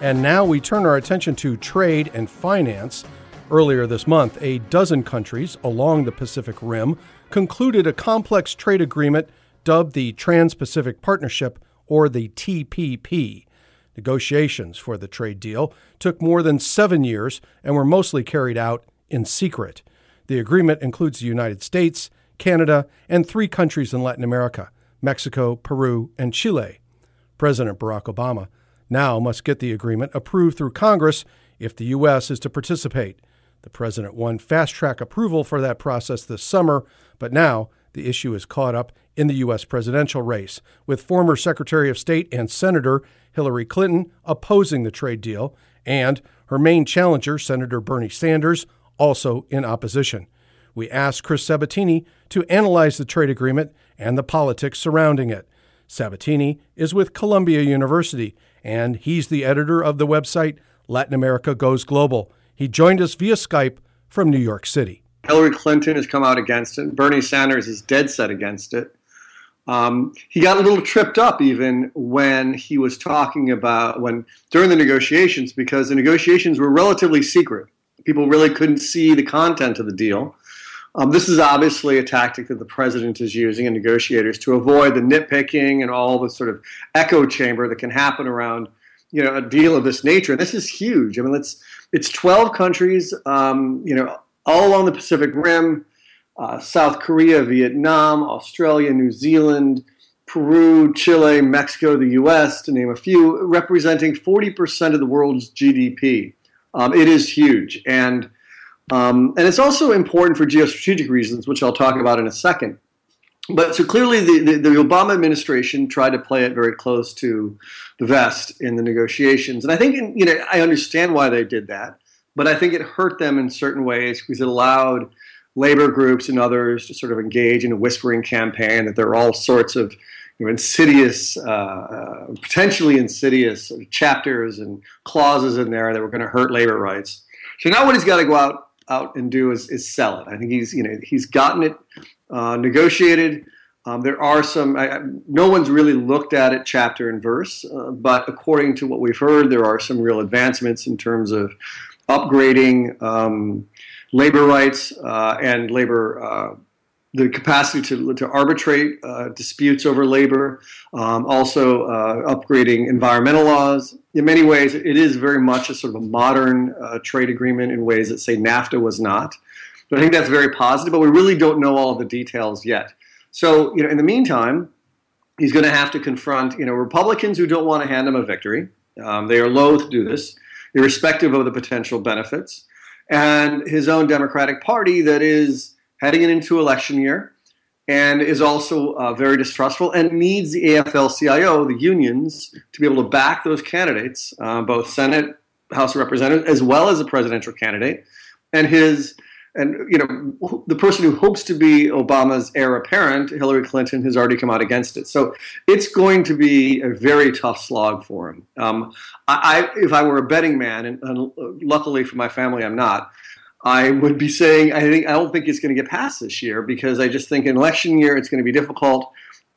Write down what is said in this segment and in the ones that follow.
And now we turn our attention to trade and finance. Earlier this month, a dozen countries along the Pacific Rim concluded a complex trade agreement dubbed the Trans Pacific Partnership, or the TPP. Negotiations for the trade deal took more than seven years and were mostly carried out in secret. The agreement includes the United States, Canada, and three countries in Latin America Mexico, Peru, and Chile. President Barack Obama now must get the agreement approved through Congress if the U.S. is to participate. The president won fast track approval for that process this summer, but now the issue is caught up in the U.S. presidential race, with former Secretary of State and Senator Hillary Clinton opposing the trade deal, and her main challenger, Senator Bernie Sanders, also in opposition. We asked Chris Sabatini to analyze the trade agreement and the politics surrounding it. Sabatini is with Columbia University, and he's the editor of the website Latin America Goes Global. He joined us via Skype from New York City. Hillary Clinton has come out against it. Bernie Sanders is dead set against it. Um, he got a little tripped up even when he was talking about when during the negotiations because the negotiations were relatively secret. People really couldn't see the content of the deal. Um, this is obviously a tactic that the president is using and negotiators to avoid the nitpicking and all the sort of echo chamber that can happen around you know a deal of this nature. And this is huge. I mean, let's it's 12 countries, um, you know, all along the Pacific Rim, uh, South Korea, Vietnam, Australia, New Zealand, Peru, Chile, Mexico, the U.S., to name a few, representing 40% of the world's GDP. Um, it is huge, and um, and it's also important for geostrategic reasons, which I'll talk about in a second. But so clearly, the, the, the, Obama administration tried to play it very close to the vest in the negotiations, and I think you know I understand why they did that, but I think it hurt them in certain ways because it allowed labor groups and others to sort of engage in a whispering campaign that there are all sorts of you know, insidious, uh, uh, potentially insidious chapters and clauses in there that were going to hurt labor rights. So now what he's got to go out out and do is, is sell it. I think he's you know he's gotten it uh, negotiated. Um, there are some. I, no one's really looked at it chapter and verse, uh, but according to what we've heard, there are some real advancements in terms of upgrading um, labor rights uh, and labor uh, the capacity to, to arbitrate uh, disputes over labor, um, also uh, upgrading environmental laws. In many ways, it is very much a sort of a modern uh, trade agreement in ways that, say, NAFTA was not. But I think that's very positive, but we really don't know all the details yet. So, you know, in the meantime, he's going to have to confront, you know, Republicans who don't want to hand him a victory. Um, they are loath to do this, irrespective of the potential benefits, and his own Democratic Party that is heading into election year and is also uh, very distrustful and needs the AFL-CIO, the unions, to be able to back those candidates, uh, both Senate, House of Representatives, as well as a presidential candidate. And his and you know the person who hopes to be Obama's heir apparent, Hillary Clinton, has already come out against it. So it's going to be a very tough slog for him. Um, I, if I were a betting man, and, and luckily for my family, I'm not. I would be saying I think I don't think it's going to get passed this year because I just think in election year it's going to be difficult.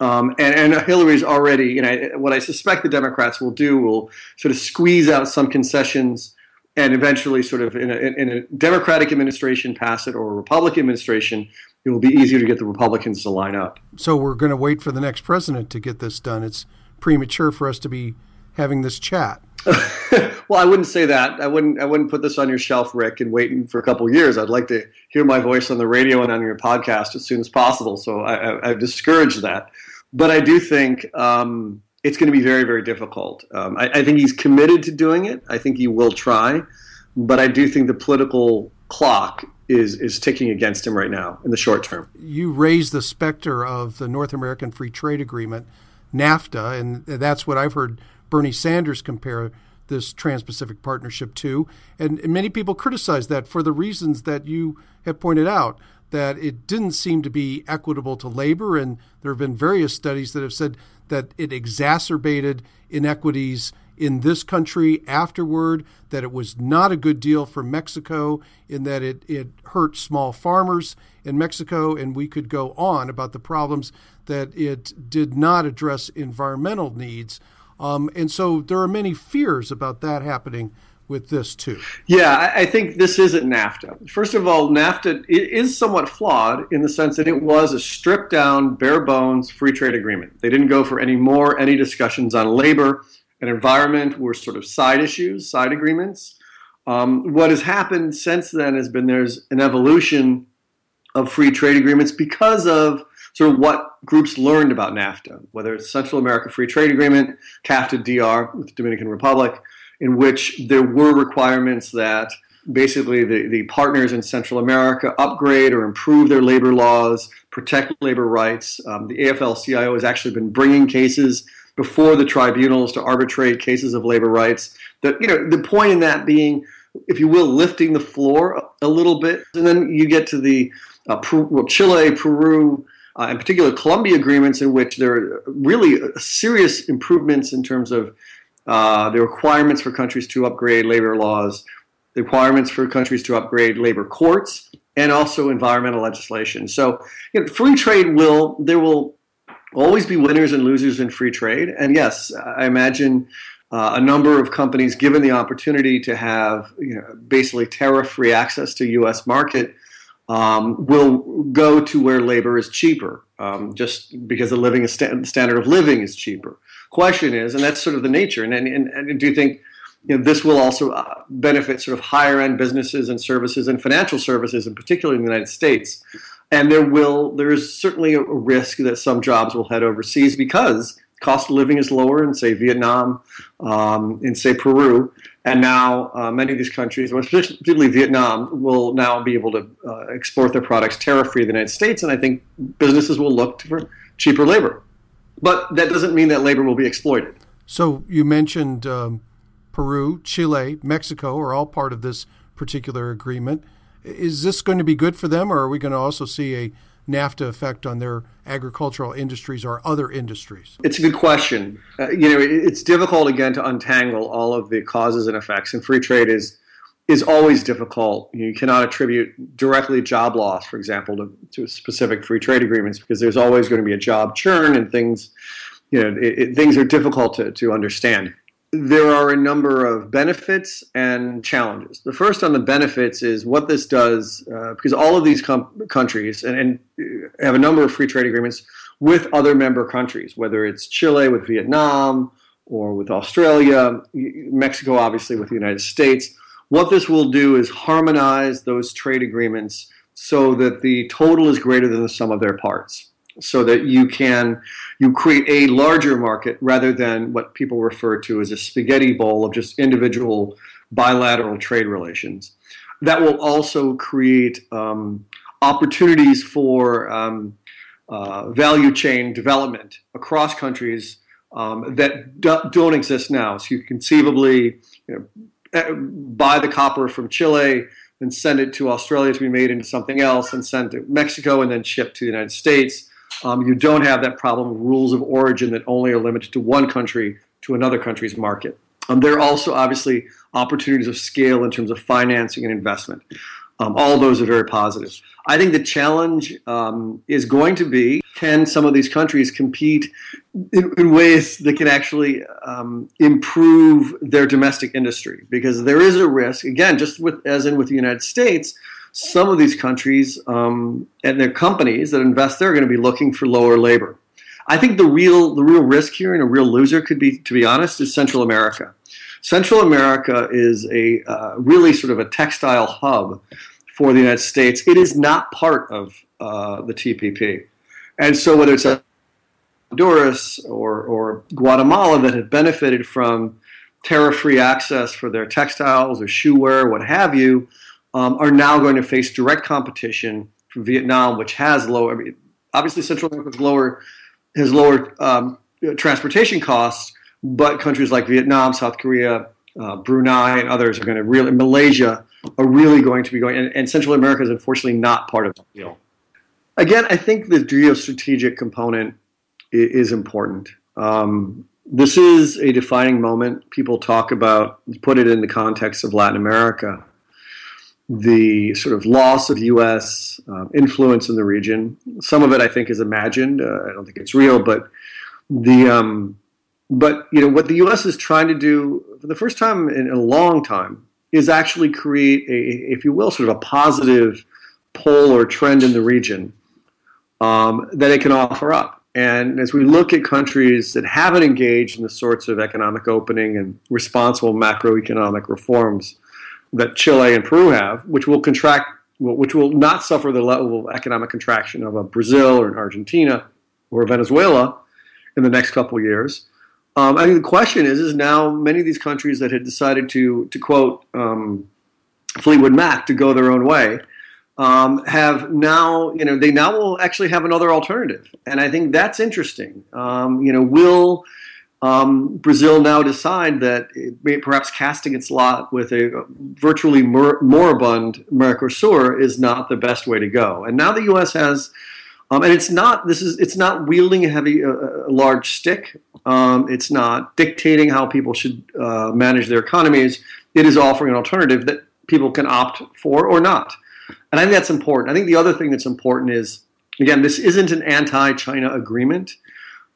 Um, and, and Hillary's already, you know, what I suspect the Democrats will do will sort of squeeze out some concessions and eventually, sort of in a, in a Democratic administration, pass it, or a Republican administration, it will be easier to get the Republicans to line up. So we're going to wait for the next president to get this done. It's premature for us to be having this chat. well, I wouldn't say that. I wouldn't. I wouldn't put this on your shelf, Rick, and waiting for a couple years. I'd like to hear my voice on the radio and on your podcast as soon as possible. So I, have discouraged that. But I do think um, it's going to be very, very difficult. Um, I, I think he's committed to doing it. I think he will try, but I do think the political clock is is ticking against him right now in the short term. You raised the specter of the North American Free Trade Agreement, NAFTA, and that's what I've heard Bernie Sanders compare this Trans Pacific Partnership to. And, and many people criticize that for the reasons that you have pointed out that it didn't seem to be equitable to labor. And there have been various studies that have said that it exacerbated inequities in this country afterward, that it was not a good deal for Mexico, in that it, it hurt small farmers in Mexico. And we could go on about the problems that it did not address environmental needs Um, and so there are many fears about that happening with this too. Yeah, I think this isn't NAFTA. First of all, NAFTA is somewhat flawed in the sense that it was a stripped down, bare bones free trade agreement. They didn't go for any more, any discussions on labor and environment were sort of side issues, side agreements. Um, what has happened since then has been there's an evolution of free trade agreements because of sort of what groups learned about NAFTA, whether it's Central America Free Trade Agreement, CAFTA DR with the Dominican Republic, in which there were requirements that basically the, the partners in Central America upgrade or improve their labor laws, protect labor rights. Um, the AFL CIO has actually been bringing cases before the tribunals to arbitrate cases of labor rights. That you know the point in that being, if you will, lifting the floor a little bit, and then you get to the uh, Chile, Peru. Uh, in particular, Colombia agreements in which there are really serious improvements in terms of uh, the requirements for countries to upgrade labor laws, the requirements for countries to upgrade labor courts, and also environmental legislation. So, you know, free trade will there will always be winners and losers in free trade. And yes, I imagine uh, a number of companies, given the opportunity to have you know, basically tariff-free access to U.S. market, um, will go to where labor is cheaper, um, just because the living st- standard of living is cheaper question is, and that's sort of the nature. And, and, and do you think you know, this will also uh, benefit sort of higher end businesses and services and financial services, in particular in the United States? And there will there is certainly a risk that some jobs will head overseas because cost of living is lower in say Vietnam, um, in say Peru, and now uh, many of these countries, particularly Vietnam, will now be able to uh, export their products tariff free to the United States. And I think businesses will look for cheaper labor. But that doesn't mean that labor will be exploited. So you mentioned um, Peru, Chile, Mexico are all part of this particular agreement. Is this going to be good for them, or are we going to also see a NAFTA effect on their agricultural industries or other industries? It's a good question. Uh, you know, it's difficult again to untangle all of the causes and effects, and free trade is is always difficult. You cannot attribute directly job loss, for example, to, to specific free trade agreements because there's always going to be a job churn and things, you know, it, it, things are difficult to, to understand. There are a number of benefits and challenges. The first on the benefits is what this does, uh, because all of these com- countries and, and have a number of free trade agreements with other member countries, whether it's Chile with Vietnam or with Australia, Mexico, obviously, with the United States what this will do is harmonize those trade agreements so that the total is greater than the sum of their parts so that you can you create a larger market rather than what people refer to as a spaghetti bowl of just individual bilateral trade relations that will also create um, opportunities for um, uh, value chain development across countries um, that do, not exist now. So you conceivably you know, uh, buy the copper from Chile and send it to Australia to be made into something else and send to Mexico and then ship to the United States. Um, you don't have that problem of rules of origin that only are limited to one country to another country's market. Um, there are also obviously opportunities of scale in terms of financing and investment. Um, all those are very positive. I think the challenge um, is going to be can some of these countries compete in, in ways that can actually um, improve their domestic industry? Because there is a risk, again, just with, as in with the United States, some of these countries um, and their companies that invest there are going to be looking for lower labor. I think the real the real risk here and a real loser could be, to be honest, is Central America. Central America is a uh, really sort of a textile hub for the United States. It is not part of uh, the TPP. And so whether it's Honduras or, or Guatemala that have benefited from tariff-free access for their textiles or shoe wear, what have you, um, are now going to face direct competition from Vietnam, which has lower. I mean, obviously, Central America lower has lower um, transportation costs, but countries like Vietnam, South Korea, uh, Brunei, and others are going to really, Malaysia are really going to be going, and, and Central America is unfortunately not part of the deal. Again, I think the geostrategic component is, is important. Um, this is a defining moment. People talk about, put it in the context of Latin America, the sort of loss of U.S. Uh, influence in the region. Some of it, I think, is imagined. Uh, I don't think it's real, but the um, but you know what the U.S. is trying to do for the first time in a long time is actually create a, if you will, sort of a positive pole or trend in the region um, that it can offer up. And as we look at countries that haven't engaged in the sorts of economic opening and responsible macroeconomic reforms that Chile and Peru have, which will contract, which will not suffer the level of economic contraction of a Brazil or an Argentina or Venezuela in the next couple of years. Um, I think the question is, is now many of these countries that had decided to, to quote um, Fleetwood Mac, to go their own way, um, have now, you know, they now will actually have another alternative. And I think that's interesting. Um, you know, will um, Brazil now decide that may, perhaps casting its lot with a virtually moribund Mercosur is not the best way to go? And now the U.S. has, um, and it's not this is it's not wielding a heavy, uh, large stick. Um, it's not dictating how people should uh, manage their economies. It is offering an alternative that people can opt for or not. And I think that's important. I think the other thing that's important is, again, this isn't an anti China agreement,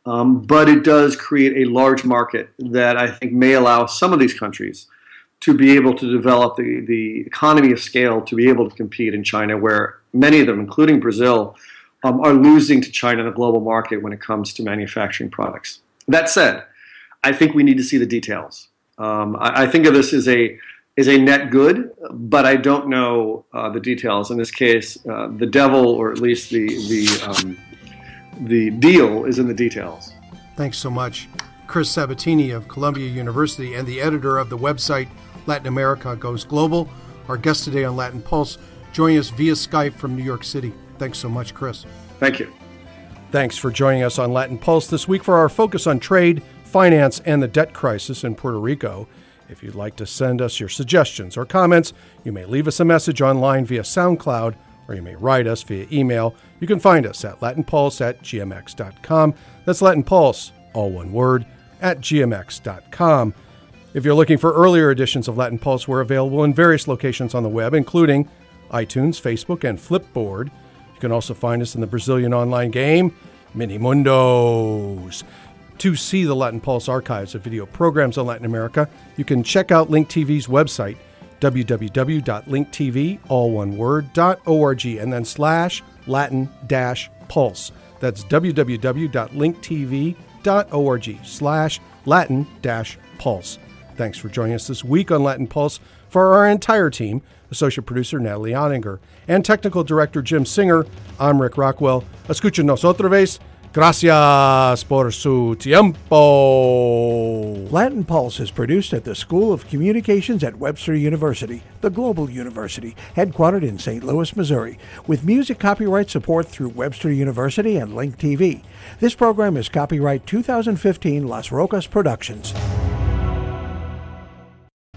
um, but it does create a large market that I think may allow some of these countries to be able to develop the, the economy of scale to be able to compete in China, where many of them, including Brazil, um, are losing to China in the global market when it comes to manufacturing products. That said, I think we need to see the details. Um, I, I, think of this as a is a net good, but I don't know uh, the details. In this case, uh, the devil, or at least the the um, the deal, is in the details. Thanks so much, Chris Sabatini of Columbia University and the editor of the website Latin America Goes Global. Our guest today on Latin Pulse, joining us via Skype from New York City. Thanks so much, Chris. Thank you. Thanks for joining us on Latin Pulse this week for our focus on trade, finance, and the debt crisis in Puerto Rico. If you'd like to send us your suggestions or comments, you may leave us a message online via SoundCloud or you may write us via email. You can find us at latinpulse at gmx.com. That's Latin Pulse, all one word, at gmx.com. If you're looking for earlier editions of Latin Pulse, we're available in various locations on the web, including iTunes, Facebook, and Flipboard. You can also find us in the Brazilian online game, Mini Minimundos. To see the Latin Pulse archives of video programs on Latin America, you can check out Link TV's website, www.linktv, all one word, .org, and then slash Latin dash pulse. That's www.linktv.org slash Latin dash pulse. Thanks for joining us this week on Latin Pulse. For our entire team, Associate Producer Natalie Oninger, and Technical Director Jim Singer, I'm Rick Rockwell. Escúchenos otra. Gracias por su tiempo. Latin Pulse is produced at the School of Communications at Webster University, the global university, headquartered in St. Louis, Missouri, with music copyright support through Webster University and Link TV. This program is copyright 2015 Las Rocas Productions.